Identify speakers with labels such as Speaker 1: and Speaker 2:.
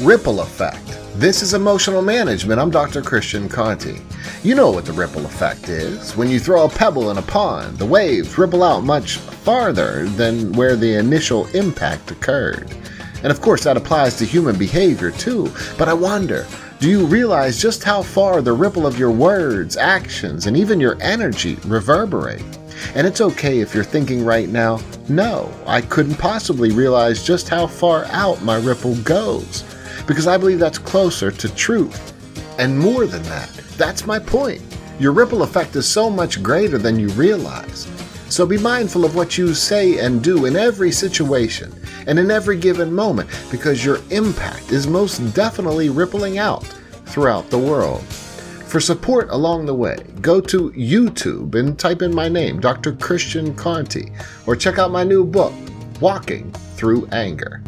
Speaker 1: Ripple effect. This is emotional management. I'm Dr. Christian Conte. You know what the ripple effect is. When you throw a pebble in a pond, the waves ripple out much farther than where the initial impact occurred. And of course, that applies to human behavior too. But I wonder, do you realize just how far the ripple of your words, actions, and even your energy reverberate? And it's okay if you're thinking right now, no, I couldn't possibly realize just how far out my ripple goes. Because I believe that's closer to truth. And more than that, that's my point. Your ripple effect is so much greater than you realize. So be mindful of what you say and do in every situation and in every given moment because your impact is most definitely rippling out throughout the world. For support along the way, go to YouTube and type in my name, Dr. Christian Conte, or check out my new book, Walking Through Anger.